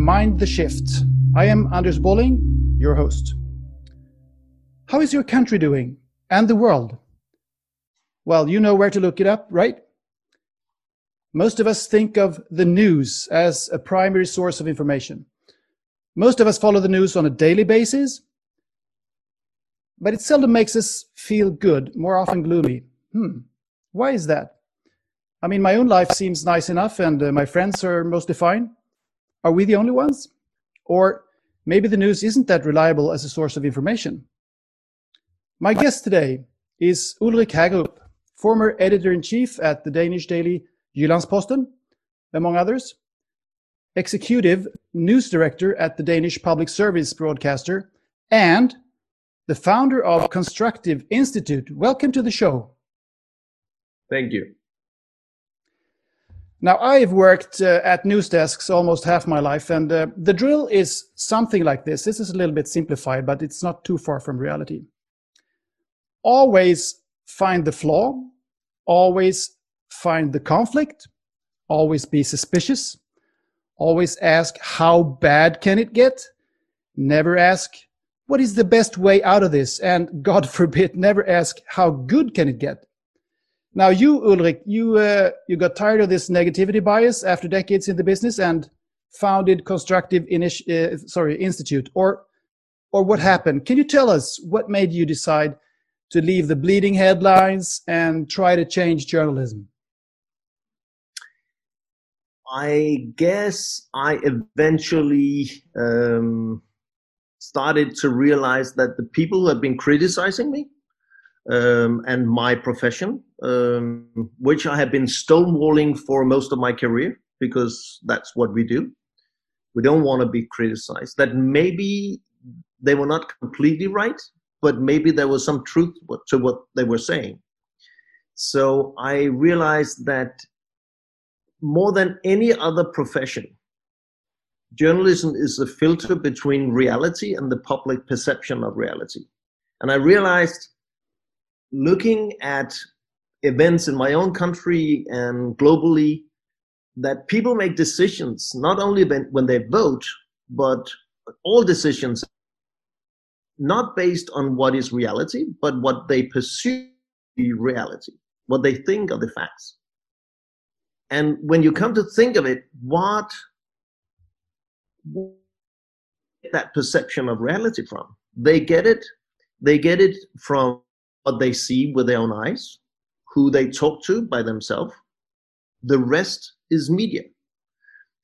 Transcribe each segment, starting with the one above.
Mind the Shift. I am Anders Bolling, your host. How is your country doing and the world? Well, you know where to look it up, right? Most of us think of the news as a primary source of information. Most of us follow the news on a daily basis, but it seldom makes us feel good, more often gloomy. Hmm, why is that? I mean, my own life seems nice enough and uh, my friends are mostly fine. Are we the only ones? Or maybe the news isn't that reliable as a source of information. My guest today is Ulrik Haagerup, former editor-in-chief at the Danish daily Jyllands-Posten, among others, executive news director at the Danish public service broadcaster, and the founder of Constructive Institute. Welcome to the show. Thank you. Now, I've worked uh, at news desks almost half my life, and uh, the drill is something like this. This is a little bit simplified, but it's not too far from reality. Always find the flaw, always find the conflict, always be suspicious, always ask, how bad can it get? Never ask, what is the best way out of this? And God forbid, never ask, how good can it get? Now, you, Ulrik, you uh, you got tired of this negativity bias after decades in the business and founded Constructive Initi- uh, sorry Institute. Or, or what happened? Can you tell us what made you decide to leave the bleeding headlines and try to change journalism? I guess I eventually um, started to realize that the people who have been criticizing me um, and my profession, um, which I have been stonewalling for most of my career, because that's what we do. We don't want to be criticized. That maybe they were not completely right, but maybe there was some truth to what they were saying. So I realized that more than any other profession, journalism is a filter between reality and the public perception of reality. And I realized looking at events in my own country and globally that people make decisions not only when they vote, but all decisions not based on what is reality, but what they perceive reality, what they think of the facts. And when you come to think of it, what that perception of reality from? They get it. They get it from what they see with their own eyes, who they talk to by themselves. The rest is media.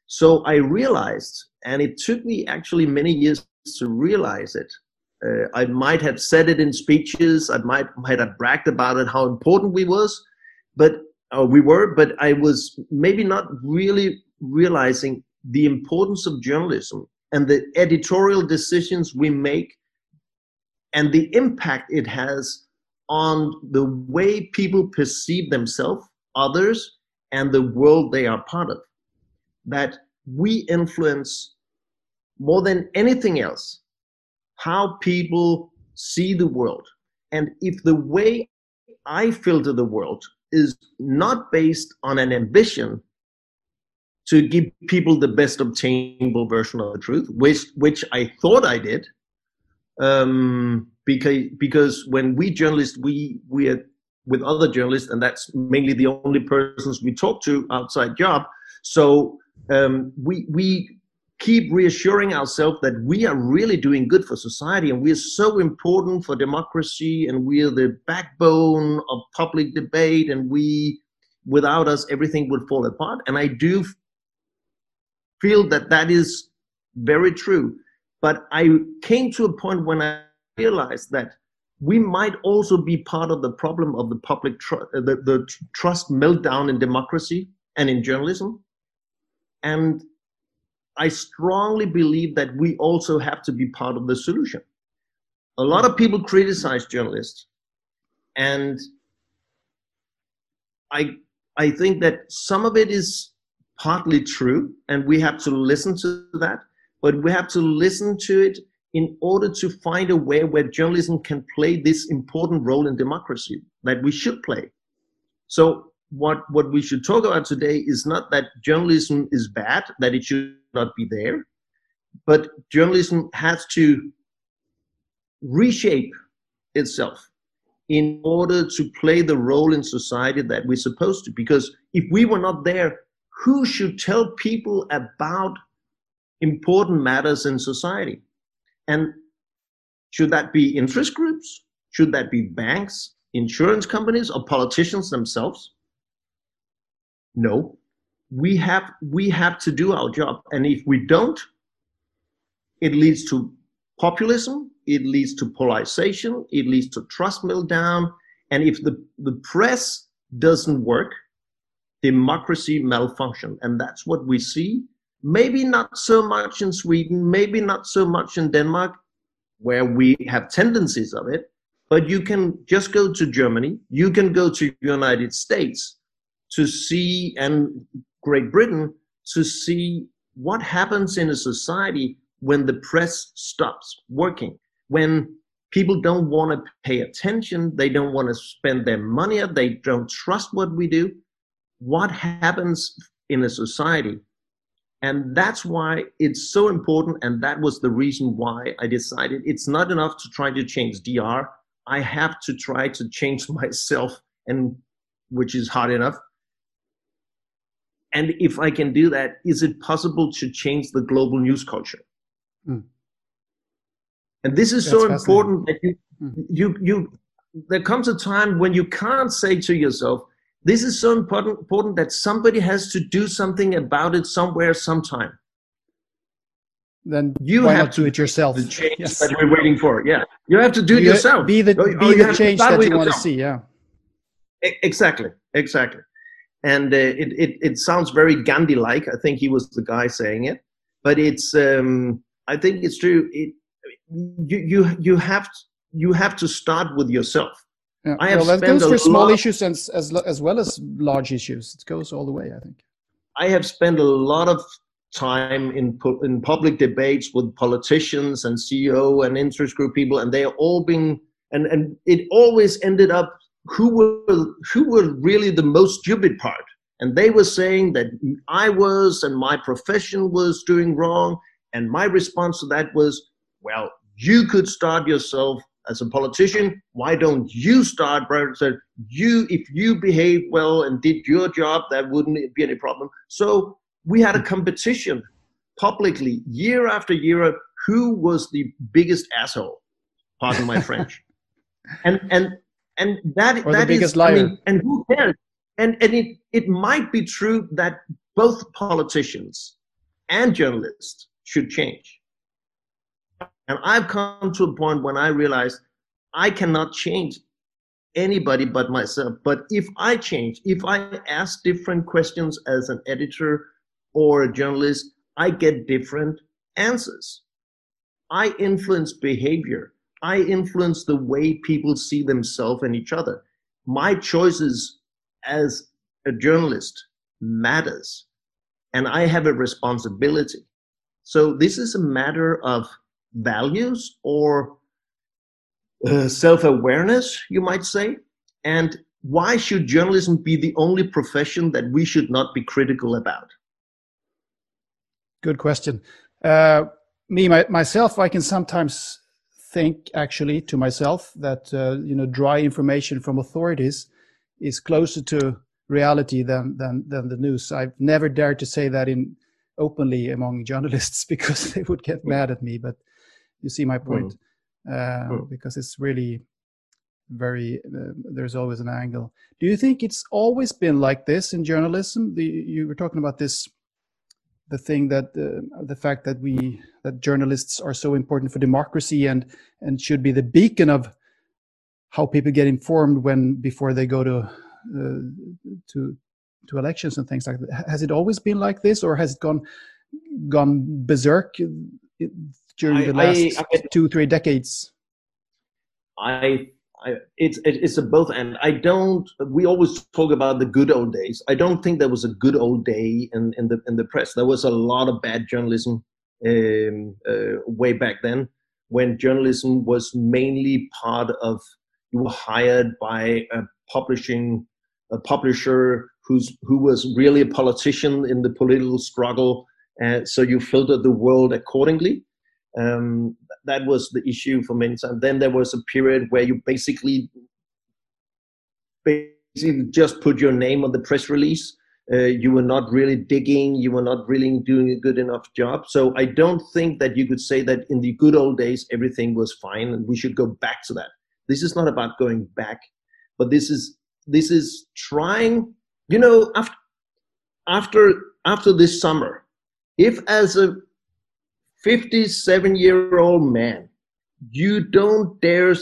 So I realized, and it took me actually many years to realize it. Uh, I might have said it in speeches. I might, might have bragged about it, how important we was, but uh, we were. But I was maybe not really realizing the importance of journalism and the editorial decisions we make and the impact it has on the way people perceive themselves, others, and the world they are part of. That we influence more than anything else how people see the world. And if the way I filter the world is not based on an ambition to give people the best obtainable version of the truth, which which I thought I did, um, because because when we journalists we we are with other journalists, and that's mainly the only persons we talk to outside job. So um, we we keep reassuring ourselves that we are really doing good for society, and we are so important for democracy, and we are the backbone of public debate, and we without us everything would fall apart. And I do feel that that is very true. But I came to a point when I realized that we might also be part of the problem of the public tr- uh, the, the trust meltdown in democracy and in journalism. And I strongly believe that we also have to be part of the solution. A lot of people criticize journalists, and I I think that some of it is partly true, and we have to listen to that, but we have to listen to it in order to find a way where journalism can play this important role in democracy that we should play. So what what we should talk about today is not that journalism is bad, that it should not be there, but journalism has to reshape itself in order to play the role in society that we're supposed to. Because if we were not there, who should tell people about important matters in society? And should that be interest groups? Should that be banks, insurance companies, or politicians themselves? No. We have we have to do our job. And if we don't, it leads to populism, it leads to polarization, it leads to trust meltdown. And if the, the press doesn't work, democracy malfunction. And that's what we see. Maybe not so much in Sweden, maybe not so much in Denmark, where we have tendencies of it, but you can just go to Germany, you can go to United States to see, and Great Britain, to see what happens in a society when the press stops working, when people don't want to pay attention, they don't want to spend their money, they don't trust what we do. What happens in a society? And that's why it's so important. And that was the reason why I decided it's not enough to try to change DR. I have to try to change myself, and which is hard enough. And if I can do that, is it possible to change the global news culture? Mm. And this is That's so important that you, mm. you, you, there comes a time when you can't say to yourself, this is so important, important that somebody has to do something about it somewhere, sometime. Then you have to do it yourself. The change yes. that we're waiting for. Yeah, you have to do it you yourself. Be the, be the change that you want to see. Yeah, exactly, exactly. And uh, it, it it sounds very Gandhi-like. I think he was the guy saying it, but it's um, I think it's true. It, you you you have to, you have to start with yourself. Yeah. I have well, that goes for small issues as, as as well as large issues. It goes all the way. I think. I have spent a lot of time in in public debates with politicians and CEO and interest group people, and they are all being and and it always ended up who were who were really the most stupid part, and they were saying that I was and my profession was doing wrong, and my response to that was, well, you could start yourself as a politician. Why don't you start? Brad said, you, if you behave well and did your job, that wouldn't be any problem. So we had a competition publicly year after year who was the biggest asshole pardon my french and and and that or that the biggest is, liar. I mean, and who cares and and it it might be true that both politicians and journalists should change. And I've come to a point when I realize I cannot change anybody but myself. But if I change, if I ask different questions as an editor or a journalist, I get different answers. I influence behavior. I influence the way people see themselves and each other. My choices as a journalist matters. And I have a responsibility. So this is a matter of values or uh, self-awareness, you might say. And why should journalism be the only profession that we should not be critical about? Good question. Uh, me my, myself, I can sometimes think actually to myself that uh, you know dry information from authorities is closer to reality than than than the news. I've never dared to say that in openly among journalists because they would get mad at me. But you see my point, mm. Uh, mm. because it's really very uh, there's always an angle. Do you think it's always been like this in journalism? The, you were talking about this, the thing that uh, the fact that we that journalists are so important for democracy and and should be the beacon of how people get informed when before they go to uh, to to elections and things like that. Has it always been like this, or has it gone gone berserk during I, the last I, I, two three decades? I, I it's it's a both and I don't. We always talk about the good old days. I don't think there was a good old day in in the in the press. There was a lot of bad journalism um, uh, way back then when journalism was mainly part of you were hired by a publishing a publisher who's who was really a politician in the political struggle, and so you filtered the world accordingly. Um, that was the issue for many times. Then there was a period where you basically basically just put your name on the press release. Uh, you were not really digging. You were not really doing a good enough job. So I don't think that you could say that in the good old days everything was fine and we should go back to that. This is not about going back, but this is this is trying. You know, after after after this summer, if as a 57 year old man. You don't dare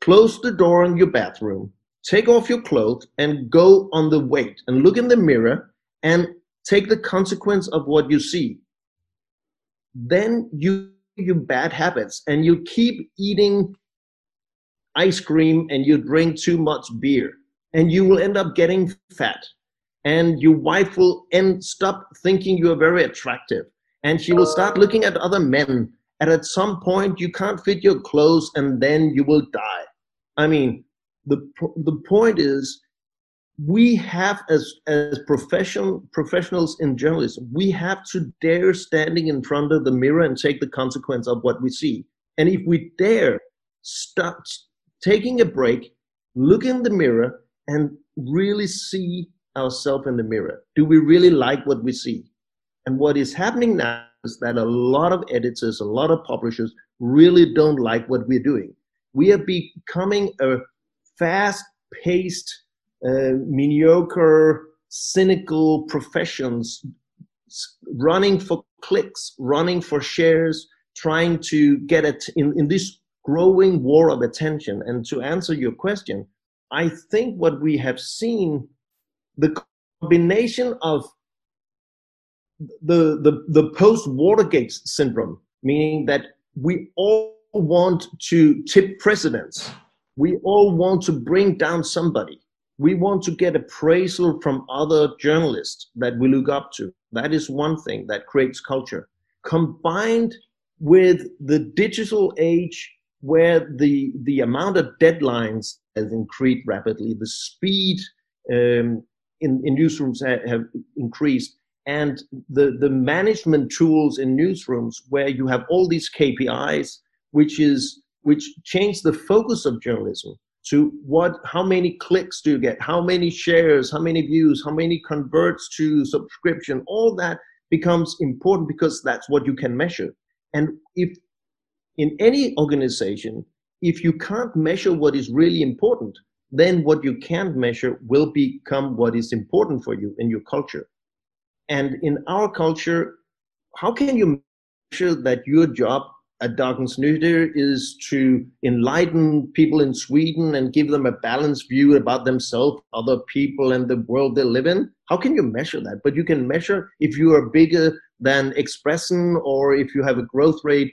close the door on your bathroom take off your clothes and go on the weight and look in the mirror and take the consequence of what you see. Then you your bad habits and you keep eating ice cream and you drink too much beer and you will end up getting fat and your wife will end stop thinking you are very attractive and she will start looking at other men and at some point you can't fit your clothes and then you will die. I mean the the point is we have as as professional professionals in journalism we have to dare standing in front of the mirror and take the consequence of what we see. And if we dare start taking a break look in the mirror and really see ourselves in the mirror do we really like what we see and what is happening now is that a lot of editors a lot of publishers really don't like what we're doing we are becoming a fast paced, uh, mediocre, cynical professions running for clicks, running for shares, trying to get it in, in this growing war of attention. And to answer your question, I think what we have seen, the combination of the, the, the post Watergate syndrome, meaning that we all want to tip presidents we all want to bring down somebody. We want to get appraisal from other journalists that we look up to. That is one thing that creates culture. Combined with the digital age where the, the amount of deadlines has increased rapidly, the speed um, in, in newsrooms have, have increased, and the, the management tools in newsrooms where you have all these KPIs, which is which changed the focus of journalism to what how many clicks do you get? How many shares? How many views? How many converts to subscription? All that becomes important because that's what you can measure. And if in any organization if you can't measure what is really important then what you can't measure will become what is important for you in your culture and in our culture how can you measure that your job at Dagens Nyheter is to enlighten people in Sweden and give them a balanced view about themselves, other people, and the world they live in. How can you measure that? But you can measure if you are bigger than Expressen or if you have a growth rate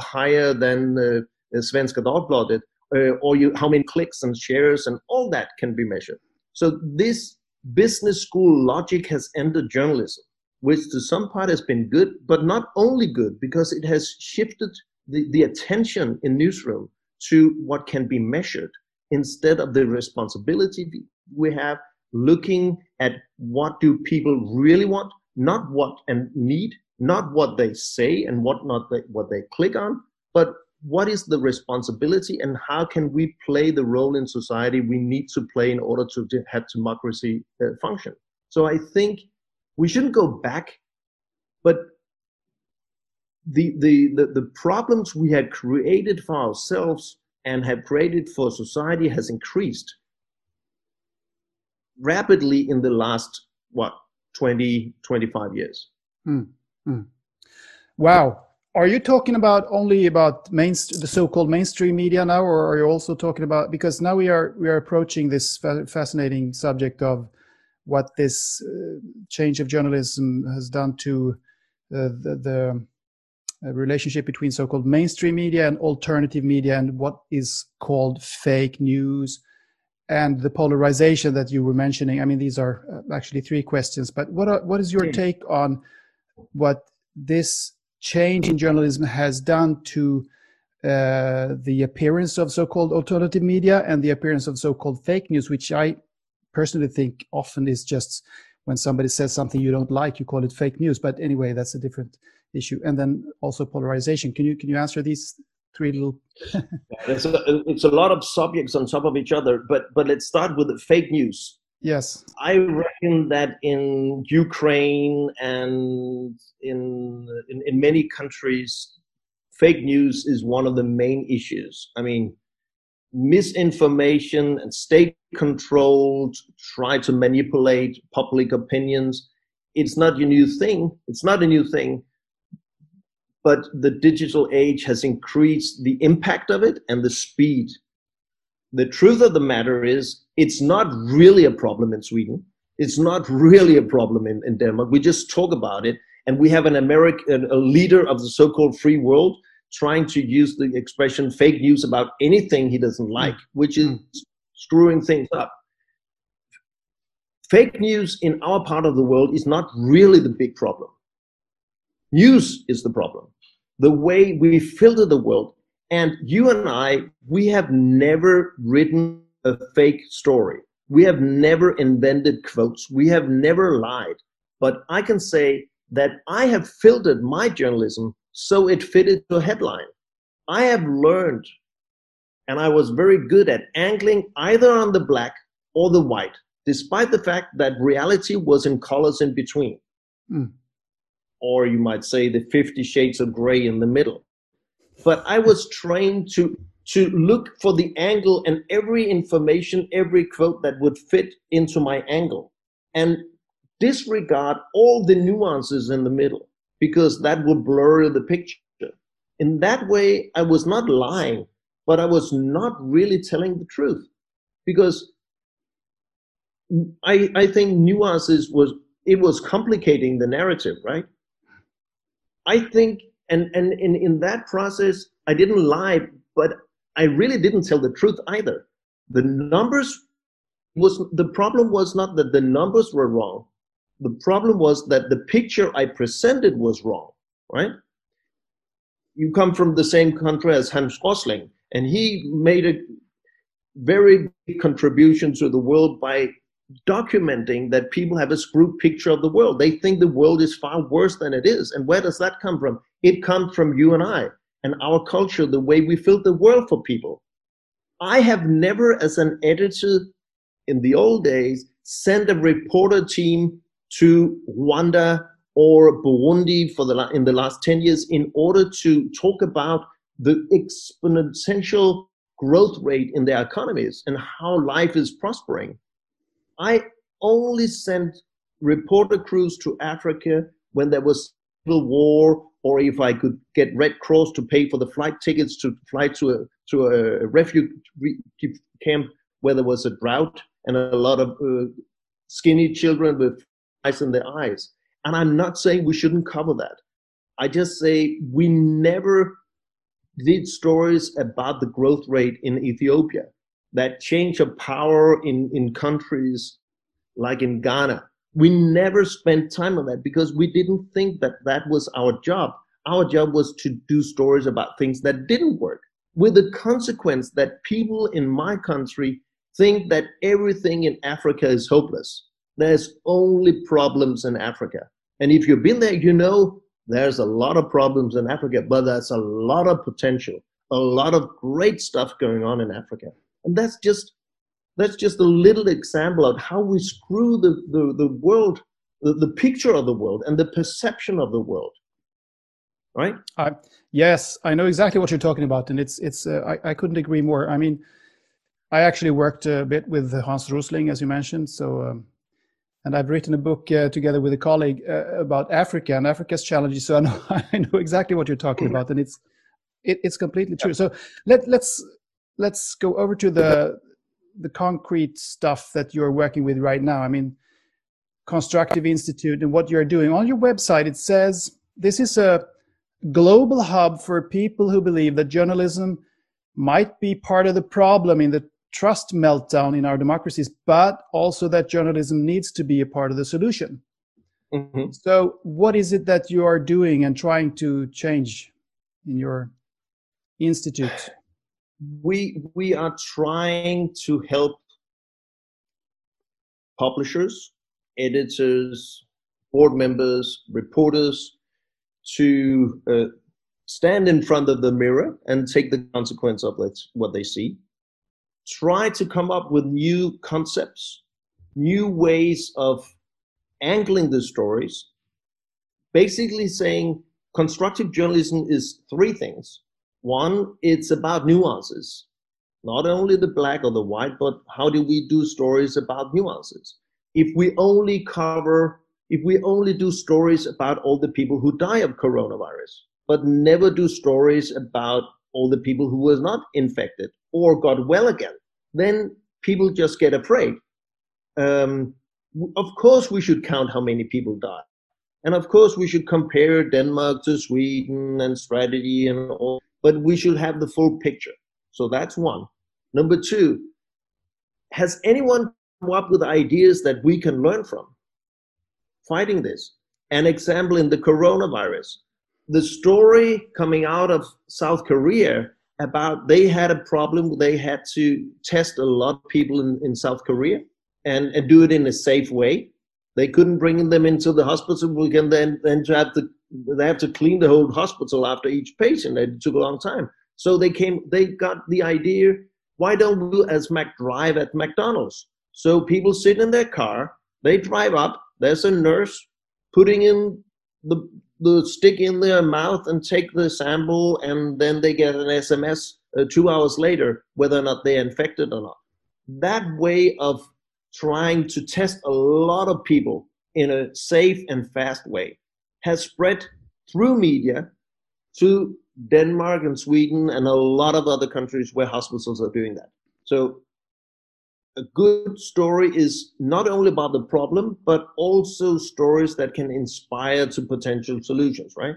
higher than uh, Svenska Dagbladet, uh, or you, how many clicks and shares and all that can be measured. So this business school logic has entered journalism which to some part has been good, but not only good because it has shifted the, the attention in newsroom to what can be measured instead of the responsibility we have looking at what do people really want, not what and need, not what they say and what not they, what they click on, but what is the responsibility and how can we play the role in society we need to play in order to have democracy uh, function. So I think we shouldn't go back, but the, the, the, the problems we had created for ourselves and have created for society has increased rapidly in the last, what, 20, 25 years. Mm, mm. Wow. Are you talking about only about main, the so-called mainstream media now, or are you also talking about because now we are we are approaching this fascinating subject of what this uh, change of journalism has done to uh, the, the uh, relationship between so-called mainstream media and alternative media and what is called fake news and the polarization that you were mentioning. I mean these are actually three questions but what are, what is your take on what this change in journalism has done to uh, the appearance of so-called alternative media and the appearance of so-called fake news which i personally think often is just when somebody says something you don't like, you call it fake news. But anyway, that's a different issue. And then also polarization. Can you can you answer these three little? it's, a, it's a lot of subjects on top of each other. But but let's start with the fake news. Yes. I reckon that in Ukraine and in, in, in many countries, fake news is one of the main issues. I mean, misinformation and state controlled try to manipulate public opinions. It's not a new thing. It's not a new thing. But the digital age has increased the impact of it and the speed. The truth of the matter is, it's not really a problem in Sweden. It's not really a problem in, in Denmark. We just talk about it. And we have an American, a leader of the so called free world trying to use the expression fake news about anything he doesn't hmm. like, which is hmm. screwing things up. Fake news in our part of the world is not really the big problem. News is the problem. The way we filter the world. And you and I, we have never written a fake story. We have never invented quotes. We have never lied. But I can say that I have filtered my journalism so it fitted to a headline. I have learned, and I was very good at angling either on the black or the white, despite the fact that reality was in colors in between. Mm. Or you might say the 50 shades of gray in the middle. But I was trained to, to look for the angle and every information, every quote that would fit into my angle and disregard all the nuances in the middle because that would blur the picture. In that way, I was not lying, but I was not really telling the truth because I, I think nuances was it was complicating the narrative, right? I think and and in, in that process I didn't lie, but I really didn't tell the truth either. The numbers was the problem was not that the numbers were wrong the problem was that the picture I presented was wrong, right? You come from the same country as Hans Rosling, and he made a very big contribution to the world by documenting that people have a screwed picture of the world. They think the world is far worse than it is. And where does that come from? It comes from you and I and our culture, the way we feel the world for people. I have never, as an editor in the old days, sent a reporter team to Rwanda or Burundi for the in the last 10 years in order to talk about the exponential growth rate in their economies and how life is prospering. I only sent reporter crews to Africa when there was civil war or if I could get Red Cross to pay for the flight tickets to fly to a to a refugee camp where there was a drought and a lot of uh, skinny children with eyes in their eyes. And I'm not saying we shouldn't cover that. I just say we never did stories about the growth rate in Ethiopia, that change of power in, in countries like in Ghana. We never spent time on that because we didn't think that that was our job. Our job was to do stories about things that didn't work, with the consequence that people in my country think that everything in Africa is hopeless there's only problems in Africa. And if you've been there, you know there's a lot of problems in Africa, but there's a lot of potential, a lot of great stuff going on in Africa. And that's just that's just a little example of how we screw the, the, the world, the, the picture of the world and the perception of the world. Right? Uh, yes, I know exactly what you're talking about. And it's, it's uh, I, I couldn't agree more. I mean, I actually worked a bit with Hans Rosling, as you mentioned. So um, and I've written a book uh, together with a colleague uh, about Africa and Africa's challenges. So I know I know exactly what you're talking about, and it's it, it's completely true. So let let's let's go over to the the concrete stuff that you're working with right now. I mean, Constructive Institute and what you're doing on your website. It says this is a global hub for people who believe that journalism might be part of the problem in the trust meltdown in our democracies, but also that journalism needs to be a part of the solution. Mm-hmm. So, what is it that you are doing and trying to change in your institute? We we are trying to help publishers, editors, board members, reporters to uh, stand in front of the mirror and take the consequence of what they see. Try to come up with new concepts, new ways of angling the stories. Basically, saying constructive journalism is three things. One, it's about nuances, not only the black or the white, but how do we do stories about nuances? If we only cover if we only do stories about all the people who die of coronavirus, but never do stories about all the people who was not infected or got well again, then people just get afraid. Um, of course, we should count how many people die. And of course, we should compare Denmark to Sweden and strategy and all, but we should have the full picture. So that's one. Number two, has anyone come up with ideas that we can learn from? fighting this. An example in the coronavirus, the story coming out of South Korea about they had a problem, they had to test a lot of people in, in South Korea and, and do it in a safe way. They couldn't bring them into the hospital. We can then then to have to they have to clean the whole hospital after each patient. It took a long time. So they came. They got the idea. Why don't we as McDrive at McDonald's? So people sit in their car, they drive up, there's a nurse putting in the the stick in their mouth and take the sample, and then they get an SMS uh, two hours later whether or not they're infected or not. That way of trying to test a lot of people in a safe and fast way has spread through media to Denmark and Sweden and a lot of other countries where hospitals are doing that. So a good story is not only about the problem, but also stories that can inspire to potential solutions, right?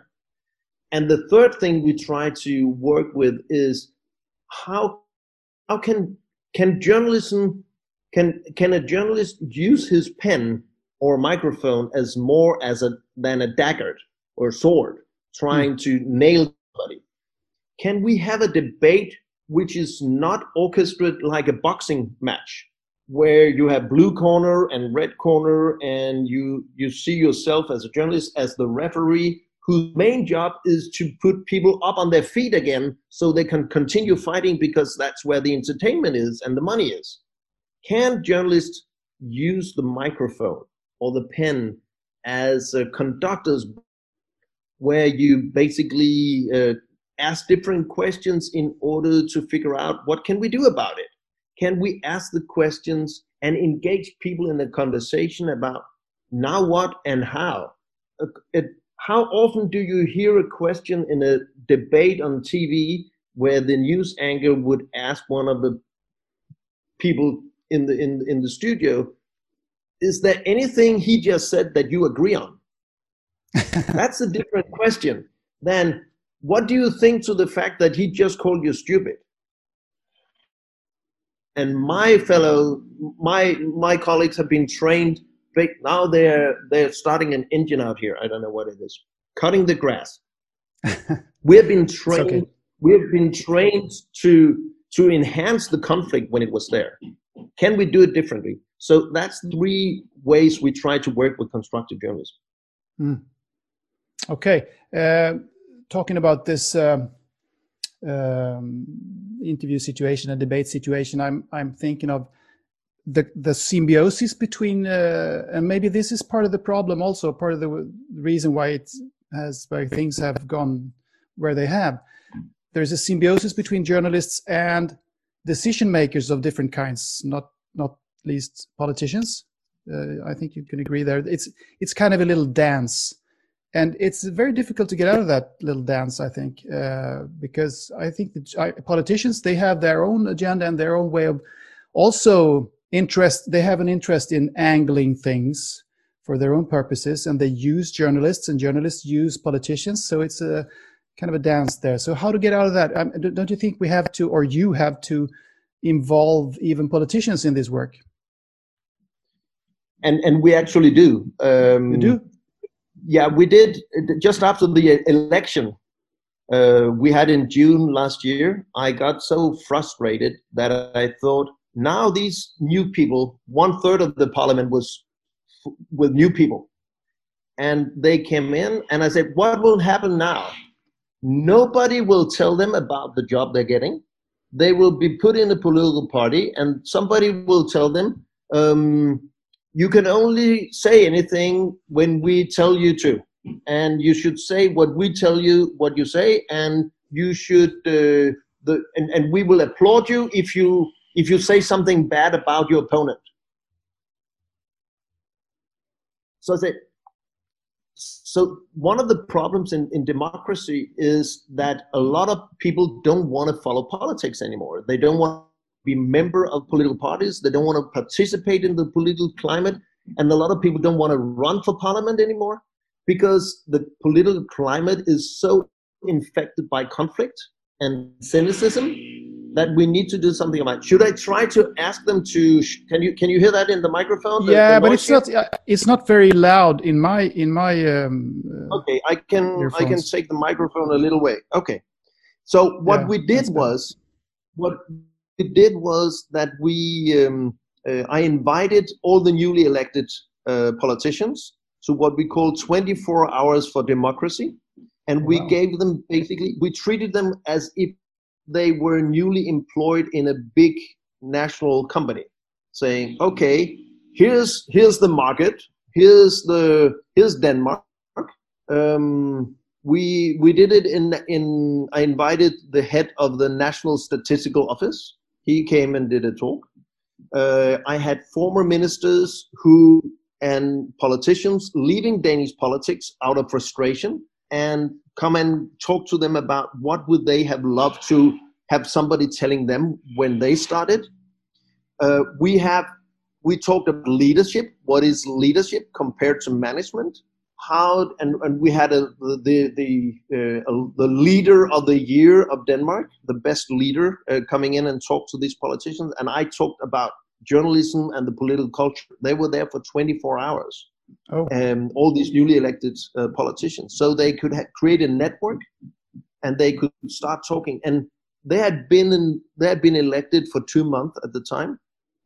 And the third thing we try to work with is how how can can journalism can can a journalist use his pen or microphone as more as a than a dagger or sword trying mm. to nail somebody? Can we have a debate which is not orchestrated like a boxing match where you have blue corner and red corner and you you see yourself as a journalist as the referee whose main job is to put people up on their feet again so they can continue fighting because that's where the entertainment is and the money is can journalists use the microphone or the pen as conductors where you basically uh, ask different questions in order to figure out what can we do about it? Can we ask the questions and engage people in a conversation about now what and how? Uh, it, how often do you hear a question in a debate on tv where the news anchor would ask one of the people in the in, in the studio is there anything he just said that you agree on that's a different question than what do you think to the fact that he just called you stupid? And my fellow, my my colleagues have been trained. Now they're they're starting an engine out here. I don't know what it is. Cutting the grass. We've been trained. Okay. We've been trained to to enhance the conflict when it was there. Can we do it differently? So that's three ways we try to work with constructive journalism. Mm. Okay. Uh, talking about this um, um, interview situation and debate situation, I'm I'm thinking of the the symbiosis between, uh, and maybe this is part of the problem, also part of the reason why it has why things have gone where they have. There's a symbiosis between journalists and decision makers of different kinds, not not least politicians. Uh, I think you can agree there. It's it's kind of a little dance and it's very difficult to get out of that little dance i think uh, because i think the politicians they have their own agenda and their own way of also interest they have an interest in angling things for their own purposes and they use journalists and journalists use politicians so it's a kind of a dance there so how to get out of that? Um, don't you think we have to or you have to involve even politicians in this work? And and we actually do. Um, you do? Yeah, we did just after the election. Uh, we had in June last year. I got so frustrated that I thought Now these new people, one third of the parliament was f- with new people, and they came in, and I said, "What will happen now? Nobody will tell them about the job they're getting. They will be put in a political party, and somebody will tell them." Um, you can only say anything when we tell you to and you should say what we tell you what you say and you should uh, the and, and we will applaud you if you if you say something bad about your opponent so that so one of the problems in, in democracy is that a lot of people don't want to follow politics anymore. They don't want to be member of political parties. They don't want to participate in the political climate. And a lot of people don't want to run for parliament anymore because the political climate is so infected by conflict and cynicism that we need to do something about. Should I try to ask them to? Can you can you hear that in the microphone? The, yeah, the but it's here? not uh, it's not very loud in my in my. Um, uh, okay, I can earphones. I can take the microphone a little way. Okay, so what yeah, we did was what we did was that we um, uh, I invited all the newly elected uh, politicians to what we call 24 hours for democracy. And we wow. gave them basically, we treated them as if they were newly employed in a big national company, saying, okay, here's, here's the market, here's, the, here's Denmark. Um, we, we did it in, in, I invited the head of the National Statistical Office. He came and did a talk. Uh, I had former ministers who and politicians leaving Danish politics out of frustration and come and talk to them about what would they have loved to have somebody telling them when they started. Uh, we have we talked about leadership. What is leadership compared to management? How and, and we had a, the the uh, the leader of the year of Denmark, the best leader, uh, coming in and talk to these politicians. And I talked about journalism and the political culture. They were there for 24 hours. Oh. Um, all these newly elected uh, politicians. So they could ha- create a network and they could start talking. And they had been in, they had been elected for two months at the time,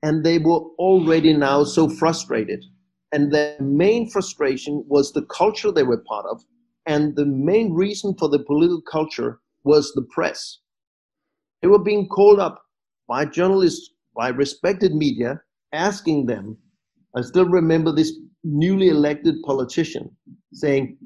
and they were already now so frustrated. And their main frustration was the culture they were part of, and the main reason for the political culture was the press. They were being called up by journalists by respected media asking them. I still remember this newly elected politician saying,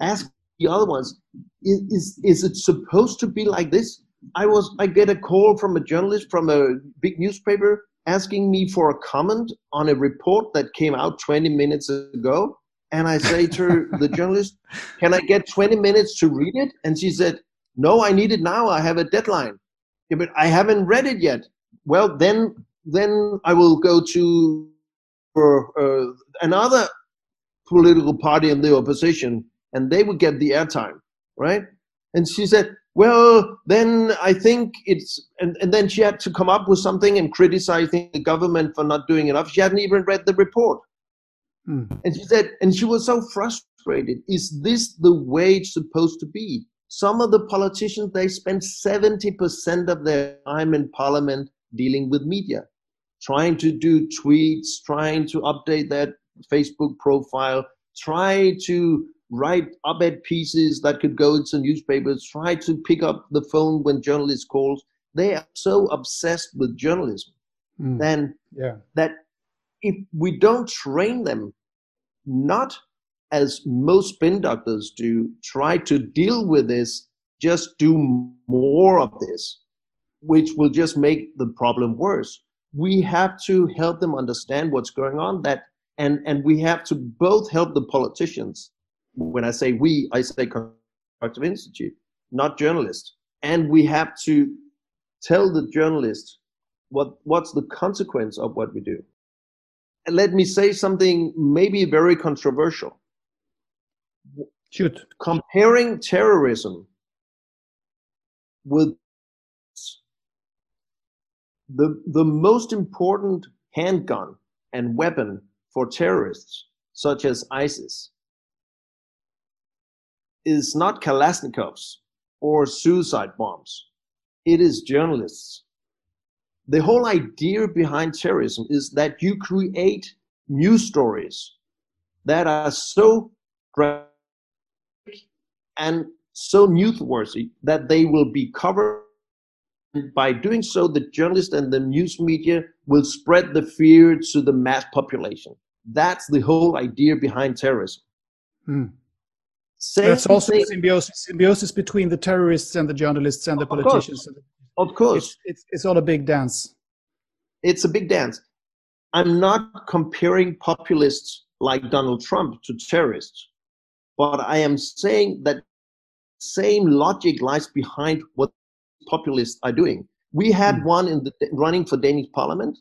ask the other ones, is, is, is it supposed to be like this? I was I get a call from a journalist from a big newspaper asking me for a comment on a report that came out 20 minutes ago. And I say to the journalist, Can I get 20 minutes to read it? And she said, No, I need it now. I have a deadline. Yeah, but I haven't read it yet well, then then I will go to uh, another political party in the opposition, and they would get the airtime, right? And she said, well, then I think it's, and, and then she had to come up with something and criticizing the government for not doing enough. She hadn't even read the report. Hmm. And she said, and she was so frustrated. Is this the way it's supposed to be? Some of the politicians, they spend 70% of their time in parliament dealing with media, trying to do tweets, trying to update that Facebook profile, try to write op-ed pieces that could go into newspapers, try to pick up the phone when journalists calls. They are so obsessed with journalism mm. then yeah. that if we don't train them, not as most spin doctors do, try to deal with this, just do more of this which will just make the problem worse. We have to help them understand what's going on. That and and we have to both help the politicians. When I say we, I say Constructive Institute, not journalists. And we have to tell the journalists what what's the consequence of what we do. And let me say something maybe very controversial. Shoot. Comparing terrorism with the, the most important handgun and weapon for terrorists, such as ISIS, is not Kalashnikovs or suicide bombs. It is journalists. the whole idea behind terrorism is that you create news stories that are so graphic and so newsworthy that they will be covered. By doing so, the journalists and the news media will spread the fear to the mass population. That's the whole idea behind terrorism. Hmm. That's also thing. symbiosis, symbiosis between the terrorists and the journalists and the politicians. Of course. It's, it's, it's all a big dance. It's a big dance. I'm not comparing populists like Donald Trump to terrorists, but I am saying that same logic lies behind what populists are doing. We had mm. one in the running for Danish parliament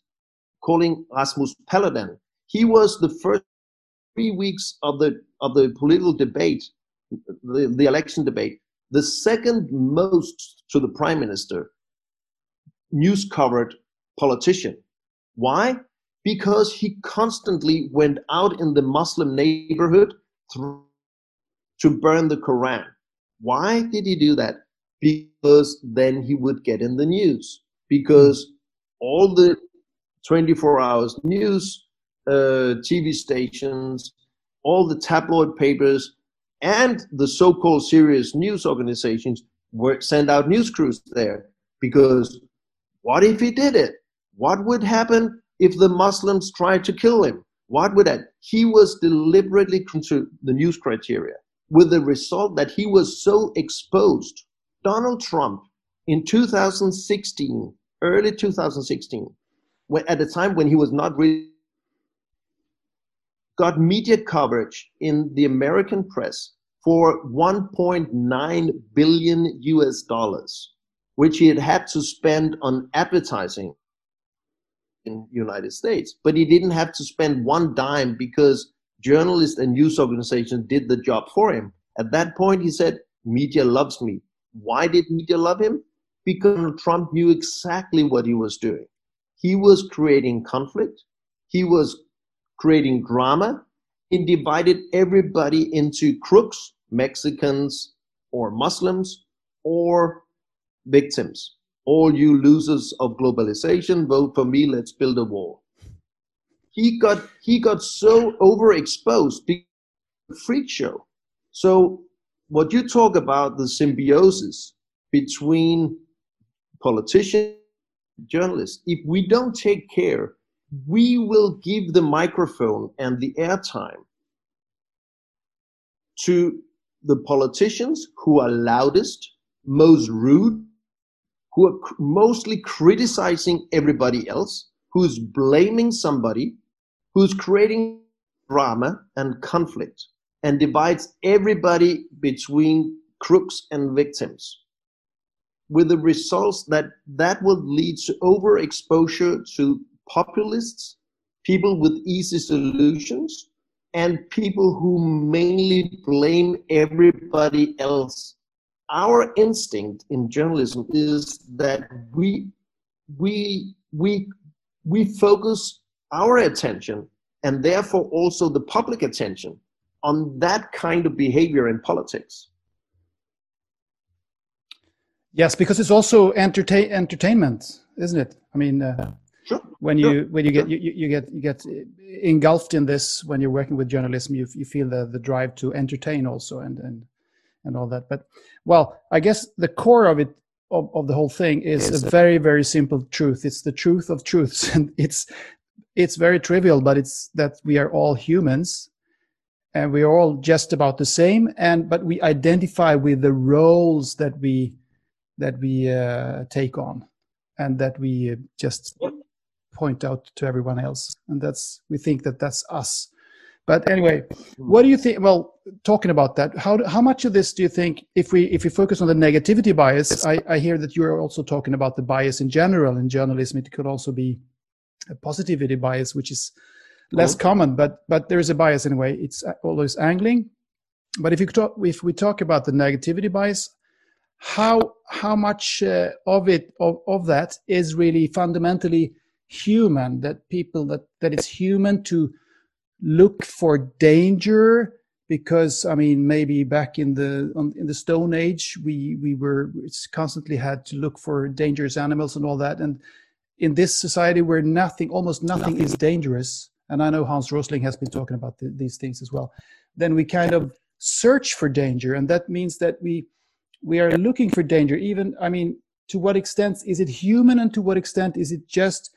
calling Rasmus Paludan. He was the first three weeks of the of the political debate, the, the election debate, the second most to the prime minister news covered politician. Why? Because he constantly went out in the Muslim neighborhood to burn the Quran. Why did he do that? Because then he would get in the news. Because all the 24 hours news, uh, TV stations, all the tabloid papers, and the so called serious news organizations were send out news crews there because what if he did it? What would happen if the Muslims tried to kill him? What would that? He was deliberately the news criteria with the result that he was so exposed. Donald Trump in 2016, early 2016, when, at a time when he was not really got media coverage in the American press for 1.9 billion US dollars which he had had to spend on advertising in the United States. But he didn't have to spend one dime because journalists and news organizations did the job for him. At that point, he said, media loves me. Why did media love him? Because Trump knew exactly what he was doing. He was creating conflict. He was creating drama. He divided everybody into crooks, Mexicans or Muslims, or victims. All you losers of globalization, vote for me, let's build a wall. He got he got so overexposed freak show. So what you talk about the symbiosis between politicians journalists, if we don't take care, we will give the microphone and the airtime to the politicians who are loudest, most rude, who are mostly criticizing everybody else, who's blaming somebody, who's creating drama and conflict, and divides everybody between crooks and victims. With the results that that will lead to overexposure to populists, people with easy solutions, and people who mainly blame everybody else our instinct in journalism is that we we we we focus our attention and therefore also the public attention on that kind of behavior in politics. Yes because it's also entertain entertainment isn't it? I mean uh, sure, when you sure, when you get you, you get you get engulfed in this when you're working with journalism you, you feel the the drive to entertain also and and and all that. But well, I guess the core of it of, of the whole thing is a very very simple truth. It's the truth of truths, and it's it's very trivial, but it's that we are all humans, and we are all just about the same. And but we identify with the roles that we that we uh, take on, and that we just point out to everyone else. And that's we think that that's us but anyway, what do you think? Well, talking about that, how how much of this do you think, if we if we focus on the negativity bias, I, I hear that you are also talking about the bias in general in journalism. It could also be a positivity bias, which is less mm-hmm. common, but but there is a bias anyway. It's always angling. But if you talk, if we talk about the negativity bias, how how much uh, of it of, of that is really fundamentally human? That people that that it's human to look for danger because I mean maybe back in the in the Stone Age we we were it's constantly had to look for dangerous animals and all that and in this society where nothing, almost nothing, nothing. is dangerous, and I know Hans Rosling has been talking about the, these things as well, then we kind of search for danger, and that means that we we are looking for danger. Even, I mean, to what extent is it human, and to what extent is it just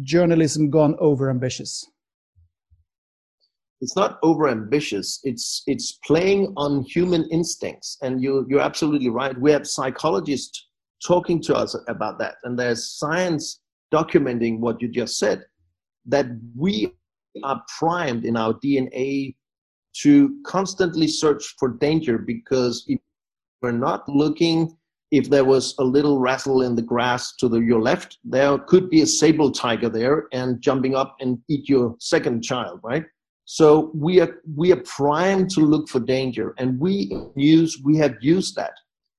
journalism gone over ambitious? It's not over ambitious. It's it's playing on human instincts, and you you're absolutely right. We have psychologists talking to us about that, and there's science documenting what you just said. That we are primed in our DNA to constantly search for danger because if we're not looking if there was a little rattle in the grass to the, your left, there could be a sable tiger there and jumping up and eat your second child, right? So we are we are primed to look for danger, and we use we have used that.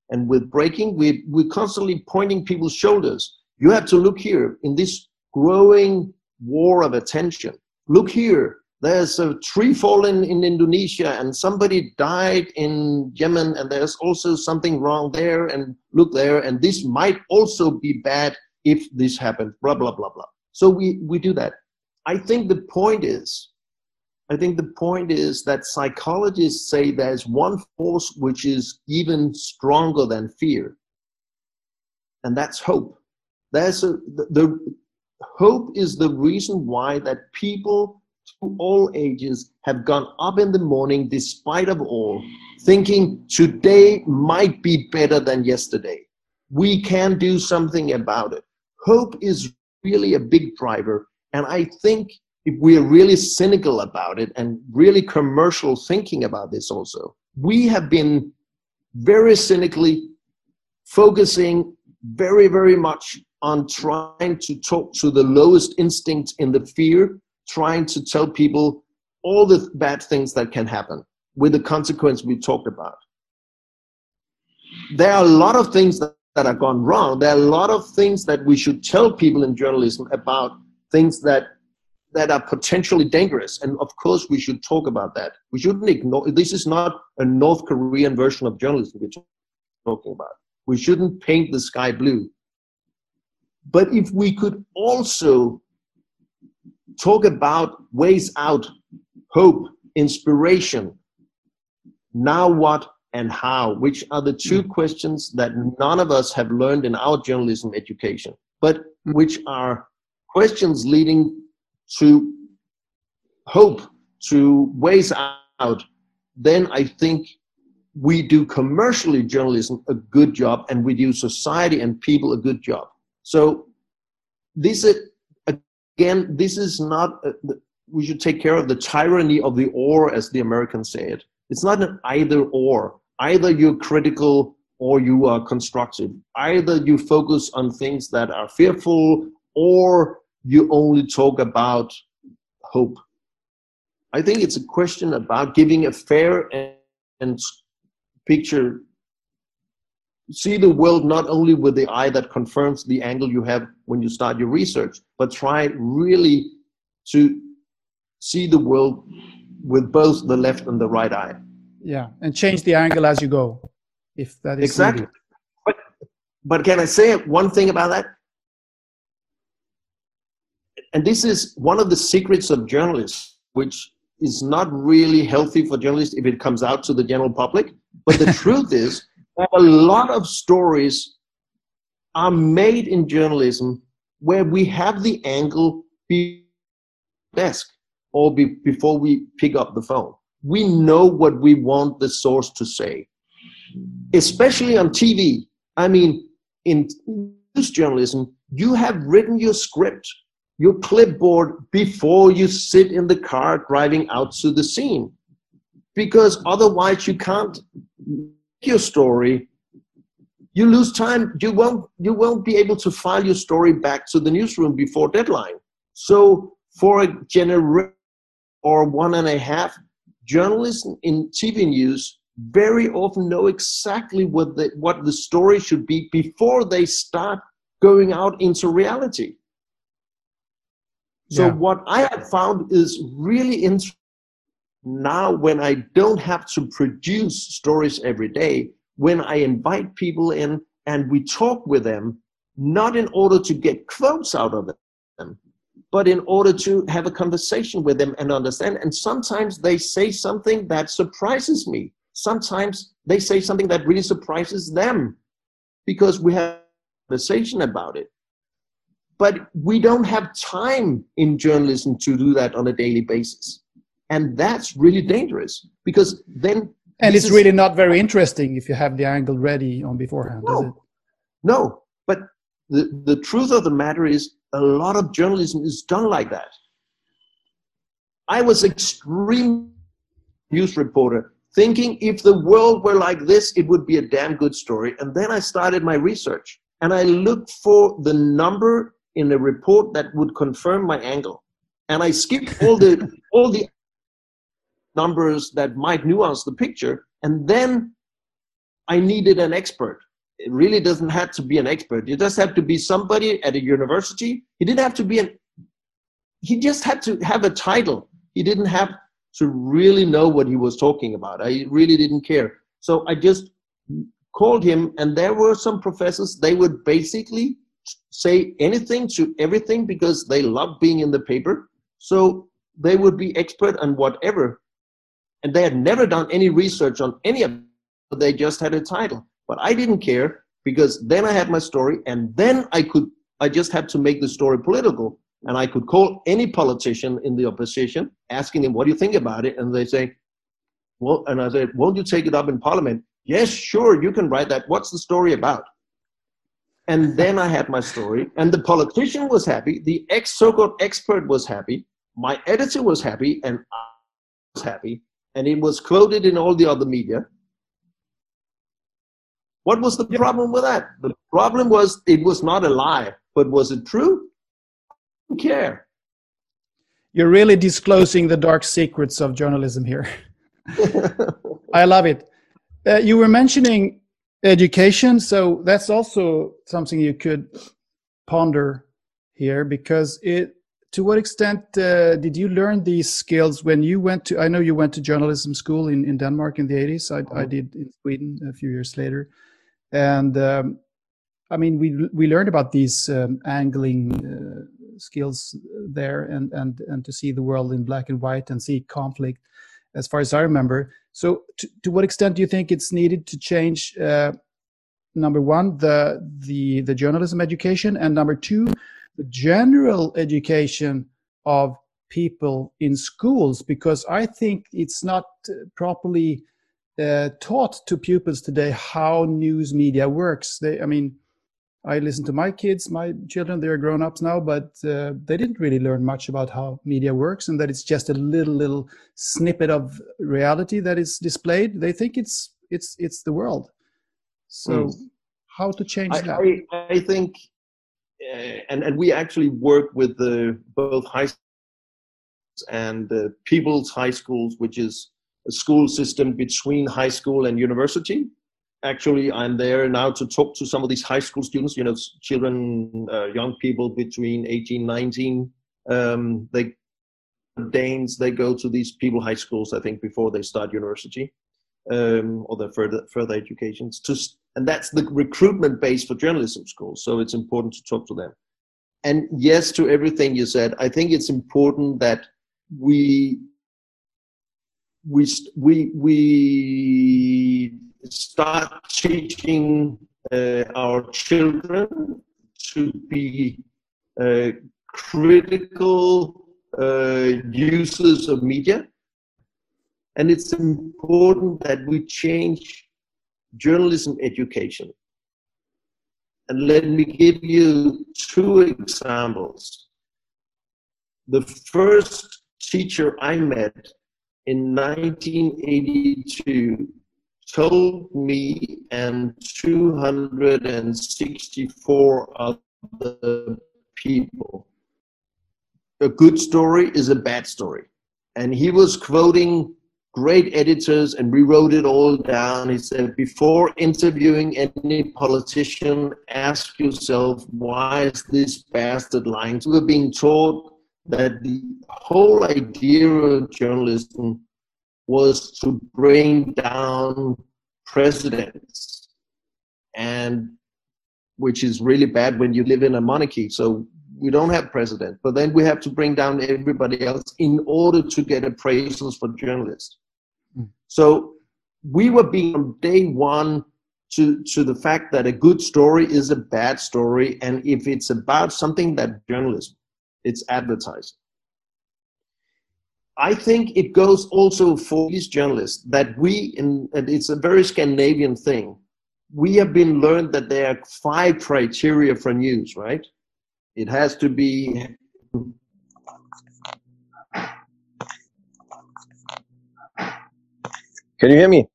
And with breaking, we we're constantly pointing people's shoulders. You have to look here in this growing war of attention. Look here, there's a tree fallen in Indonesia and somebody died in Yemen and there's also something wrong there and look there and this might also be bad if this happens blah blah blah blah. So we we do that. I think the point is i think the point is that psychologists say there's one force which is even stronger than fear and that's hope. There's a the, the hope is the reason why that people to all ages have gone up in the morning despite of all, thinking today might be better than yesterday. We can do something about it. Hope is really a big driver. And I think if we're really cynical about it and really commercial thinking about this also, we have been very cynically focusing very, very much on trying to talk to the lowest instinct in the fear trying to tell people all the bad things that can happen with the consequence we talked about. There are a lot of things that, that gone wrong. There are a lot of things that we should tell people in journalism about things that that are potentially dangerous. And of course, we should talk about that. We shouldn't ignore. This is not a North Korean version of journalism we're talking about. We shouldn't paint the sky blue. But if we could also talk about ways out, hope, inspiration. Now what and how, which are the two hmm. questions that none of us have learned in our journalism education, but hmm. which are questions leading to hope, to ways out, then I think we do commercially journalism a good job and we do society and people a good job. So this is again, this is not, uh, a, we should take care of the tyranny of the or, as the Americans say it. It's not an either or. Either you're critical or you are constructive. Either you focus on things that are fearful or you only talk about hope. I think it's a question about giving a fair and, and picture see the world not only with the eye that confirms the angle you have when you start your research, but try really to see the world with both the left and the right eye. Yeah, and change the angle as you go, if that is exactly. But, but can I say one thing about that? And this is one of the secrets of journalists, which is not really healthy for journalists if it comes out to the general public. But the truth is a lot of stories are made in journalism where we have the angle be desk or be, before we pick up the phone. We know what we want the source to say, especially on TV. I mean, in news journalism, you have written your script, your clipboard before you sit in the car driving out to the scene, because otherwise you can't your story, you lose time. You won't you won't be able to file your story back to the newsroom before deadline. So for a generation or one and a half, journalists in TV news very often know exactly what the what the story should be before they start going out into reality. So yeah. what I have found is really interesting now when I don't have to produce stories every day, when I invite people in and we talk with them, not in order to get quotes out of them, but in order to have a conversation with them and understand. And sometimes they say something that surprises me. Sometimes they say something that really surprises them because we have a conversation about it. But we don't have time in journalism to do that on a daily basis. And that's really dangerous because then. And it's is, really not very interesting if you have the angle ready on beforehand, no? No, but the, the truth of the matter is a lot of journalism is done like that. I was extreme news reporter thinking if the world were like this, it would be a damn good story. And then I started my research and I looked for the number in a report that would confirm my angle. And I skipped all the all the numbers that might nuance the picture. And then I needed an expert. It really doesn't have to be an expert. You just have to be somebody at a university. He didn't have to be an he just had to have a title. He didn't have to really know what he was talking about. I really didn't care. So I just called him, and there were some professors, they would basically say anything to everything because they love being in the paper. So they would be expert on whatever. And they had never done any research on any of it. They just had a title. But I didn't care because then I had my story and then I could I just had to make the story political. And I could call any politician in the opposition, asking them, what do you think about it? And they say, well, and I said, won't you take it up in parliament? Yes, sure, you can write that. What's the story about? And then I had my story, and the politician was happy, the ex so-called expert was happy, my editor was happy, and I was happy, and it was quoted in all the other media. What was the problem with that? The problem was it was not a lie, but was it true? I don't care. You're really disclosing the dark secrets of journalism here. I love it. Uh, you were mentioning education so that's also something you could ponder here because it to what extent uh, did you learn these skills when you went to i know you went to journalism school in, in denmark in the 80s I, I mm-hmm. did in sweden a few years later and um, i mean we we learned about these um, angling uh, skills there and and and to see the world in black and white and see conflict as far as i remember so, to, to what extent do you think it's needed to change? Uh, number one, the the the journalism education, and number two, the general education of people in schools, because I think it's not properly uh, taught to pupils today how news media works. They, I mean, I listen to my kids, my children, they're grown ups now, but uh, they didn't really learn much about how media works and that it's just a little, little snippet of reality that is displayed. They think it's, it's, it's the world. So mm. how to change I, that? I, I think, uh, and, and we actually work with the, both high schools and the people's high schools, which is a school system between high school and university. Actually i'm there now to talk to some of these high school students you know children uh, young people between 18 19 um, they danes they go to these people high schools i think before they start university um, or their further further educations to, and that's the recruitment base for journalism schools so it's important to talk to them and yes to everything you said i think it's important that we we we we start teaching uh, our children to be uh, critical uh, users of media. And it's important that we change journalism education. And let me give you two examples. The first teacher I met in 1982 told me and 264 other people a good story is a bad story. And he was quoting great editors and rewrote it all down. He said, before interviewing any politician, ask yourself, why is this bastard lying? So we're being taught that the whole idea of journalism was to bring down presidents and which is really bad when you live in a monarchy. So we don't have president, but then we have to bring down everybody else in order to get appraisals for journalists. So we were being from day one to, to the fact that a good story is a bad story, and if it's about something that journalism, it's advertising. I think it goes also for these journalists that we, in, and it's a very Scandinavian thing, we have been learned that there are five criteria for news, right? It has to be Can you hear me?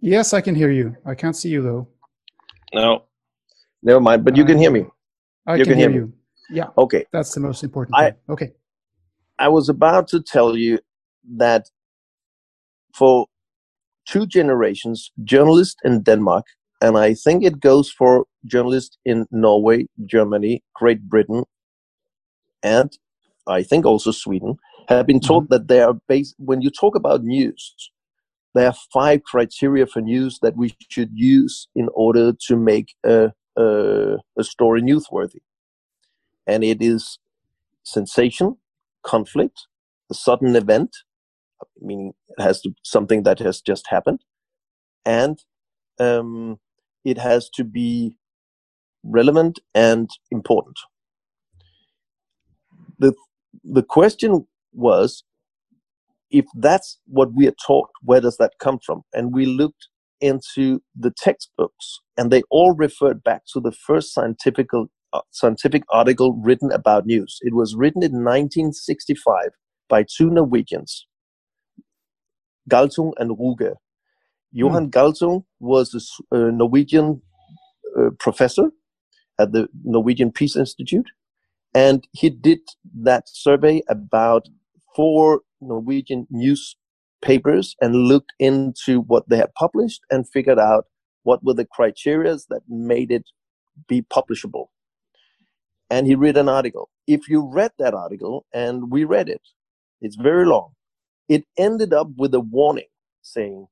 Yes, I can hear you. I can't see you though. No, never mind. But you can hear me. I you can, can hear, hear you. Yeah. Okay. That's the most important. I, thing. Okay. I was about to tell you that for two generations, journalists in Denmark, and I think it goes for journalists in Norway, Germany, Great Britain, and I think also Sweden, have been taught mm-hmm. that they are based. When you talk about news, there are five criteria for news that we should use in order to make a, a, a story newsworthy, and it is sensation, conflict, a sudden event, meaning it has to something that has just happened, and um, it has to be relevant and important. The the question was if that's what we are taught, where does that come from? And we looked into the textbooks, and they all referred back to the first scientific uh, scientific article written about news. It was written in 1965 by two Norwegians, Galtung and Ruge. Johan mm. Galtung was a, a Norwegian uh, professor at the Norwegian Peace Institute, and he did that survey about four Norwegian newspapers and looked into what they had published and figured out what were the criteria that made it be publishable. And he read an article. If you read that article, and we read it, it's very long, it ended up with a warning saying,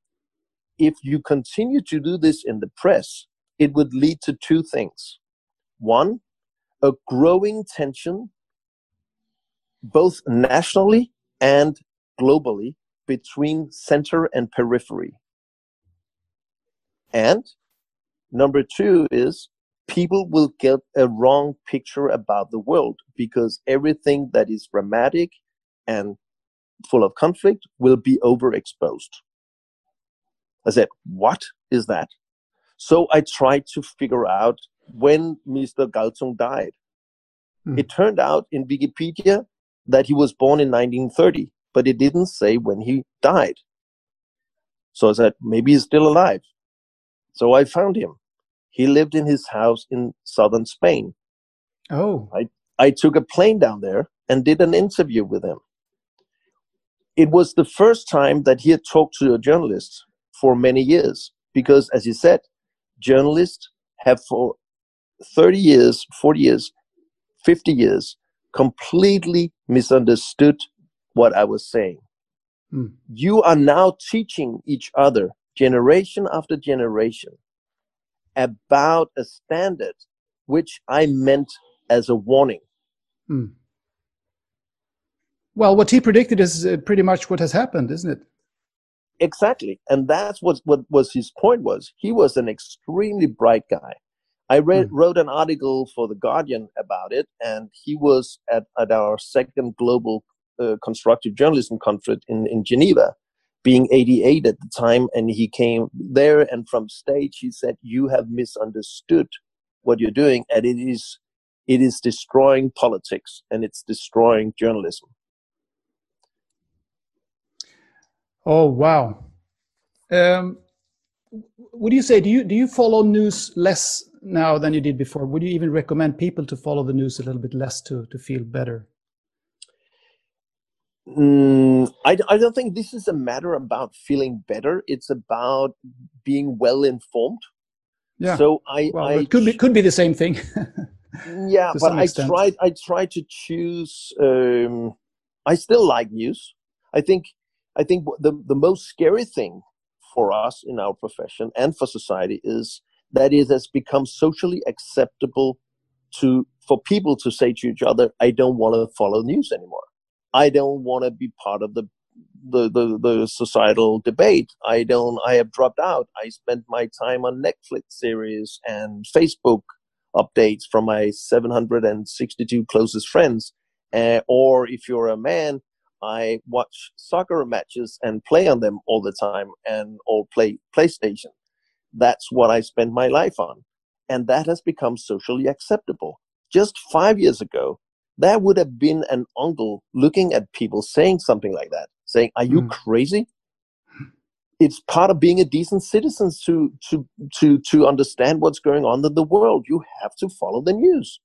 if you continue to do this in the press, it would lead to two things. One, a growing tension, both nationally and globally, between center and periphery. And number two is people will get a wrong picture about the world because everything that is dramatic and full of conflict will be overexposed. I said, What is that? So I tried to figure out when Mr. Galtung died. Mm. It turned out in Wikipedia that he was born in 1930, but it didn't say when he died. So I said, maybe he's still alive. So I found him. He lived in his house in southern Spain. Oh. I, I took a plane down there and did an interview with him. It was the first time that he had talked to a journalist for many years because, as he said, journalists have for 30 years, 40 years, 50 years completely misunderstood what I was saying. Mm. You are now teaching each other, generation after generation, about a standard which I meant as a warning. Mm. Well, what he predicted is uh, pretty much what has happened, isn't it? Exactly, and that's what what was his point was. He was an extremely bright guy. I read mm. wrote an article for the Guardian about it, and he was at at our second global uh, constructive journalism conference in in Geneva, being 88 at the time, and he came there and from stage he said, "You have misunderstood what you're doing, and it is it is destroying politics and it's destroying journalism." Oh wow! Um, would you say do you do you follow news less now than you did before? Would you even recommend people to follow the news a little bit less to to feel better? Mm, I, I don't think this is a matter about feeling better. It's about being well informed. Yeah. So I, well, I it could be could be the same thing. yeah, but I tried I tried to choose. Um, I still like news. I think I think the, the most scary thing for us in our profession and for society is that it has become socially acceptable to for people to say to each other, "I don't want to follow news anymore. I don't want to be part of the the, the the societal debate. I don't. I have dropped out. I spend my time on Netflix series and Facebook updates from my 762 closest friends. Uh, or if you're a man, I watch soccer matches and play on them all the time, and or play PlayStation. That's what I spend my life on, and that has become socially acceptable. Just five years ago, that would have been an uncle looking at people saying something like that, saying, "Are you mm. crazy?" It's part of being a decent citizen to to to to understand what's going on in the world. You have to follow the news.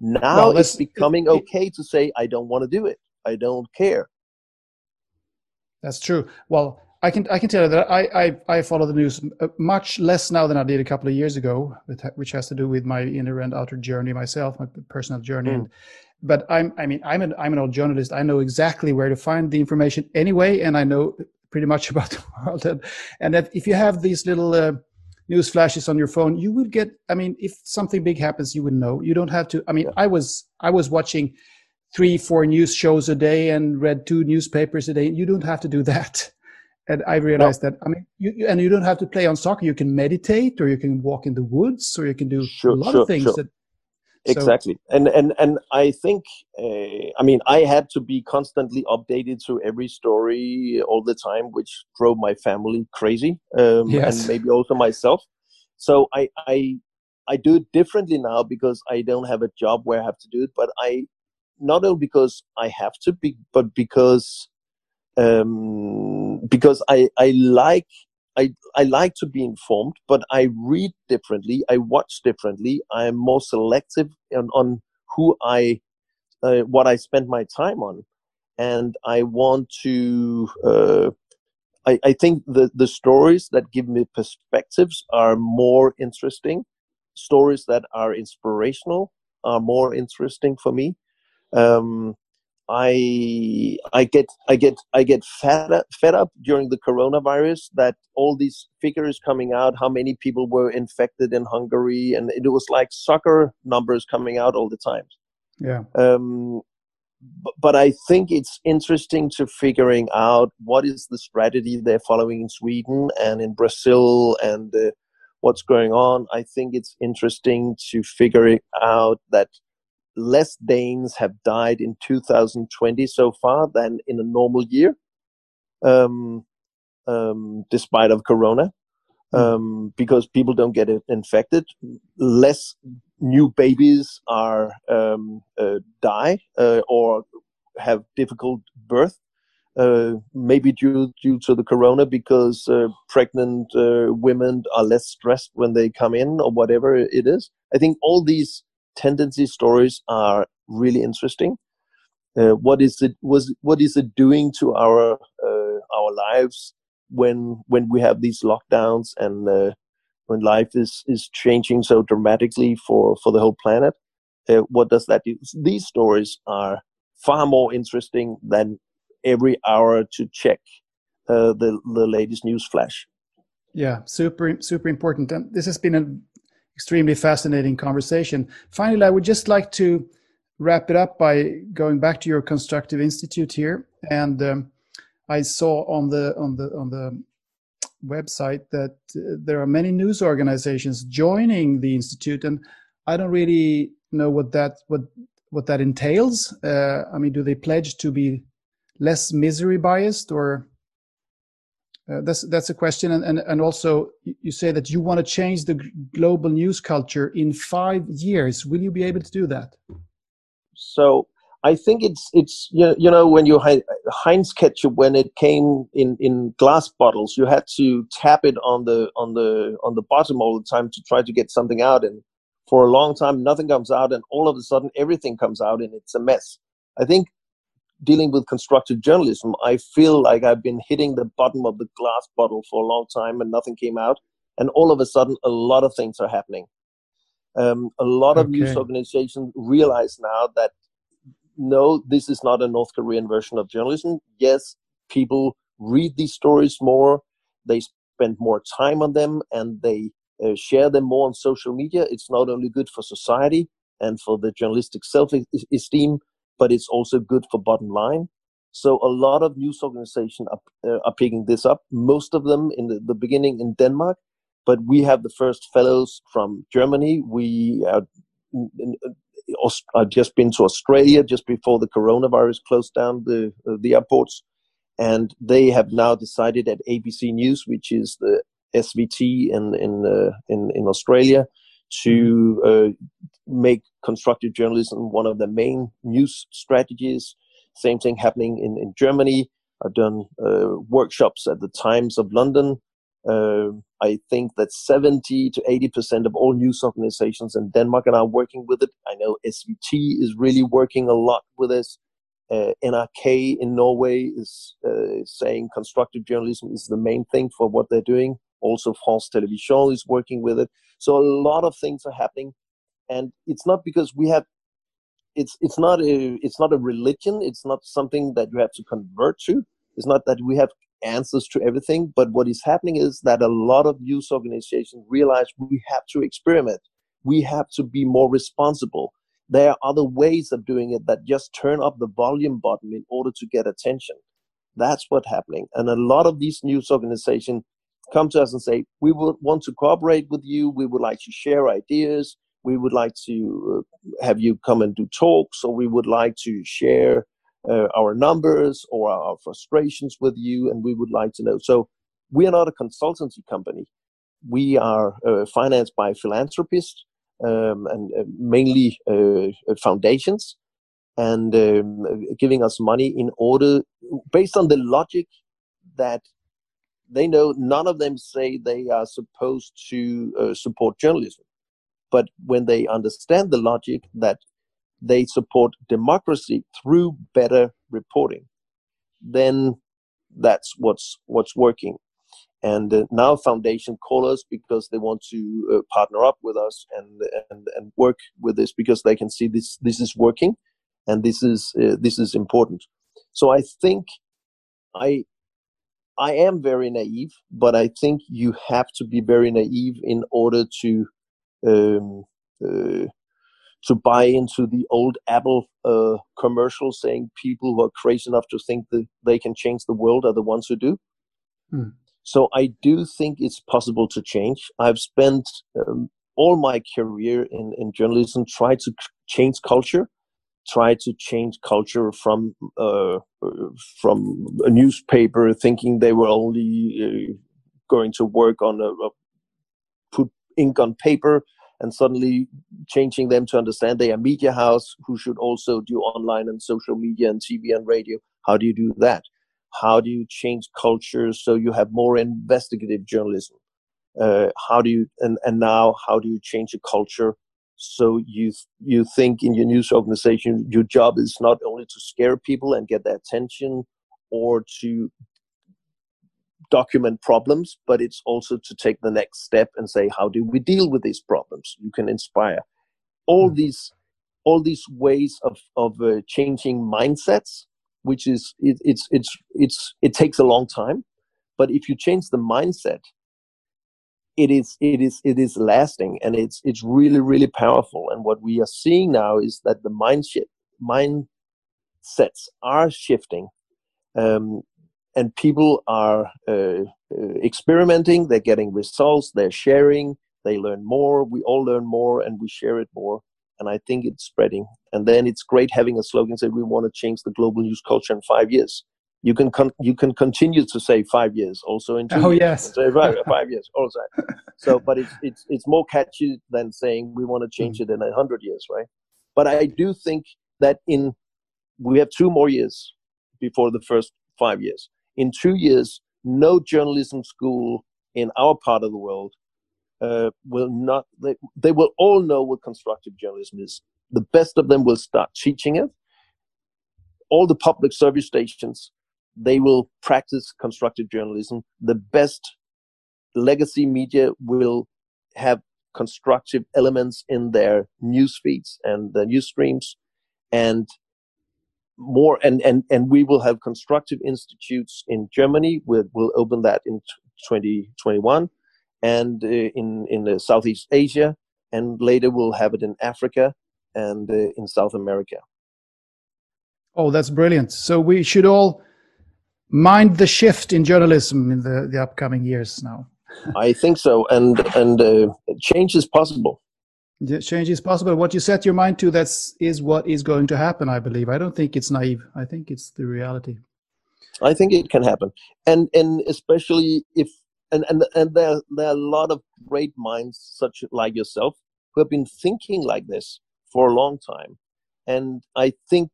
Now well, it's becoming okay to say, "I don't want to do it. I don't care." That's true. Well, I can I can tell you that I, I, I follow the news uh, much less now than I did a couple of years ago, which has to do with my inner and outer journey myself, my personal journey. Mm. And, but I'm I mean I'm an I'm an old journalist. I know exactly where to find the information anyway, and I know pretty much about the world. And, and that if you have these little uh, news flashes on your phone, you would get. I mean, if something big happens, you would know. You don't have to. I mean, I was I was watching three four news shows a day and read two newspapers a day. You don't have to do that and I realized no. that I mean, you, and you don't have to play on soccer. You can meditate, or you can walk in the woods, or you can do sure, a lot sure, of things. Sure. That, so. exactly, and and and I think, uh, I mean, I had to be constantly updated to every story all the time, which drove my family crazy, um, yes. and maybe also myself. So I I I do it differently now because I don't have a job where I have to do it, but I not only because I have to be, but because um, because I, I like I, I like to be informed, but I read differently. I watch differently. I am more selective on, on who I, uh, what I spend my time on, and I want to. Uh, I, I think the the stories that give me perspectives are more interesting. Stories that are inspirational are more interesting for me. Um, I I get I get I get fed up, fed up during the coronavirus that all these figures coming out, how many people were infected in Hungary, and it was like soccer numbers coming out all the time. Yeah. Um, but, but I think it's interesting to figuring out what is the strategy they're following in Sweden and in Brazil and uh, what's going on. I think it's interesting to figure out that less Danes have died in 2020 so far than in a normal year, um, um, despite of Corona, hmm. um, because people don't get infected. Less new babies are um, uh, die uh, or have difficult birth. Uh, maybe due due to the corona, because uh, pregnant uh, women are less stressed when they come in, or whatever it is. I think all these tendency stories are really interesting. Uh, what is it was what is it doing to our uh, our lives when when we have these lockdowns and uh, when life is is changing so dramatically for for the whole planet? Uh, what does that do? These stories are far more interesting than every hour to check uh, the the latest news flash. Yeah, super super important. And this has been a extremely fascinating conversation. Finally, I would just like to wrap it up by going back to your constructive institute here, and um, I saw on the on the on the website that uh, there are many news organizations joining the institute, and I don't really know what that what what that entails. Uh, I mean, do they pledge to be less misery biased, or uh, that's that's a question, and, and and also you say that you want to change the global news culture in five years. Will you be able to do that? So I think it's it's you know when you Heinz ketchup when it came in in glass bottles, you had to tap it on the on the on the bottom all the time to try to get something out, and for a long time nothing comes out, and all of a sudden everything comes out, and it's a mess. I think dealing with constructive journalism, I feel like I've been hitting the bottom of the glass bottle for a long time and nothing came out. And all of a sudden, a lot of things are happening. Um, a lot of okay. news organizations realize now that no, this is not a North Korean version of journalism. Yes, people read these stories more, they spend more time on them, and they uh, share them more on social media. It's not only good for society and for the journalistic self-esteem, but it's also good for bottom line. So a lot of news organizations are, uh, are picking this up. Most of them in the, the, beginning in Denmark, but we have the first fellows from Germany. We are, uh, just been to Australia just before the coronavirus closed down the uh, the airports, and they have now decided at ABC News, which is the SVT in in uh, in, in Australia, to uh, make constructive journalism one of the main news strategies same thing happening in, in Germany. I've done uh, workshops at the Times of London. Uh, I think that 70 to 80% of all news organizations in Denmark are now working with it. I know SVT is really working a lot with this. Uh, NRK in Norway is uh, saying constructive journalism is the main thing for what they're doing. Also, France Television is working with it. So, a lot of things are happening. And it's not because we have it's it's not a it's not a religion. It's not something that you have to convert to. It's not that we have answers to everything. But what is happening is that a lot of news organizations realize we have to experiment. We have to be more responsible. There are other ways of doing it that just turn up the volume button in order to get attention. That's what's happening. And a lot of these news organizations come to us and say we would want to cooperate with you we would like to share ideas we would like to uh, have you come and do talks, or we would like to share uh, our numbers or our frustrations with you, and we would like to know. So we are not a consultancy company. We are uh, financed by philanthropists um, and uh, mainly uh, foundations, and um, giving us money in order, based on the logic that they know none of them say they are supposed to uh, support journalism but when they understand the logic that they support democracy through better reporting, then that's what's what's working. And uh, now Foundation call us because they want to uh, partner up with us and, and and work with this because they can see this this is working, and this is uh, this is important. So I think I I am very naive, but I think you have to be very naive in order to um, uh, to buy into the old Apple uh, commercial saying people who are crazy enough to think that they can change the world are the ones who do. Hmm. So I do think it's possible to change. I've spent um, all my career in, in journalism trying to change culture, try to change culture from uh, from a newspaper thinking they were only uh, going to work on a, a ink on paper and suddenly changing them to understand they are media house who should also do online and social media and TV and radio. How do you do that? How do you change culture so you have more investigative journalism? Uh, how do you and, and now how do you change a culture so you you think in your news organization your job is not only to scare people and get their attention or to document problems, but it's also to take the next step and say, how do we deal with these problems? You can inspire. All mm. these, all these ways of of uh, changing mindsets, which is it, it's it's it's it takes a long time, but if you change the mindset, it is it is it is lasting and it's it's really really powerful. And what we are seeing now is that the mindset mindsets are shifting. Um, and people are uh, uh, experimenting they're getting results they're sharing they learn more we all learn more and we share it more and i think it's spreading and then it's great having a slogan say we want to change the global news culture in five years you can con- you can continue to say five years also in two oh years, yes five, five years also so but it's it's it's more catchy than saying we want to change mm. it in a hundred years right but i do think that in we have two more years before the first five years in two years, no journalism school in our part of the world uh, will not, they, they will all know what constructive journalism is. The best of them will start teaching it. All the public service stations, they will practice constructive journalism. The best legacy media will have constructive elements in their news feeds and the news streams. And more and and and we will have constructive institutes in Germany. We'll, we'll open that in 2021, and uh, in in Southeast Asia, and later we'll have it in Africa and uh, in South America. Oh, that's brilliant! So we should all mind the shift in journalism in the, the upcoming years now. I think so, and and uh, change is possible. Yeah, change is possible. What you set your mind to, that's is what is going to happen. I believe. I don't think it's naive. I think it's the reality. I think it can happen, and and especially if and and and there there are a lot of great minds such like yourself who have been thinking like this for a long time, and I think,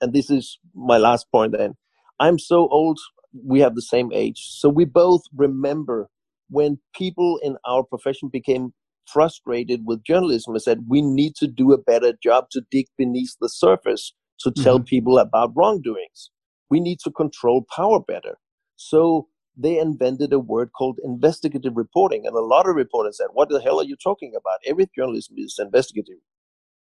and this is my last point. Then I'm so old. We have the same age, so we both remember when people in our profession became frustrated with journalism and said we need to do a better job to dig beneath the surface to tell mm-hmm. people about wrongdoings we need to control power better. So they invented a word called investigative reporting. And a lot of reporters said, What the hell are you talking about? Every journalism is investigative.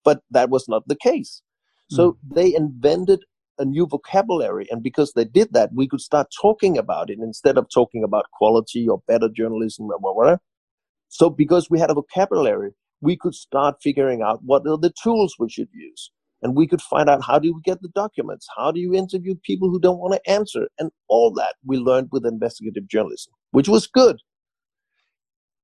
But that was not the case. So mm. they invented a new vocabulary. And because they did that, we could start talking about it instead of talking about quality or better journalism or whatever. So because we had a vocabulary, we could start figuring out what are the tools we should use and we could find out how do you get the documents how do you interview people who don't want to answer and all that we learned with investigative journalism which was good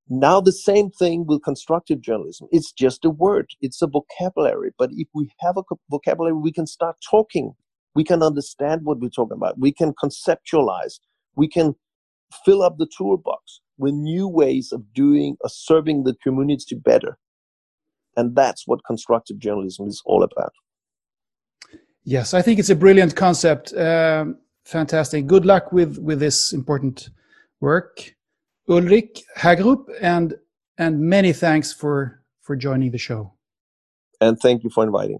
now the same thing with constructive journalism it's just a word it's a vocabulary but if we have a vocabulary we can start talking we can understand what we're talking about we can conceptualize we can fill up the toolbox with new ways of doing or serving the community better and that's what constructive journalism is all about Yes, I think it's a brilliant concept. Um, fantastic. Good luck with with this important work, Ulrik Haagerup and and many thanks for for joining the show. And thank you for inviting.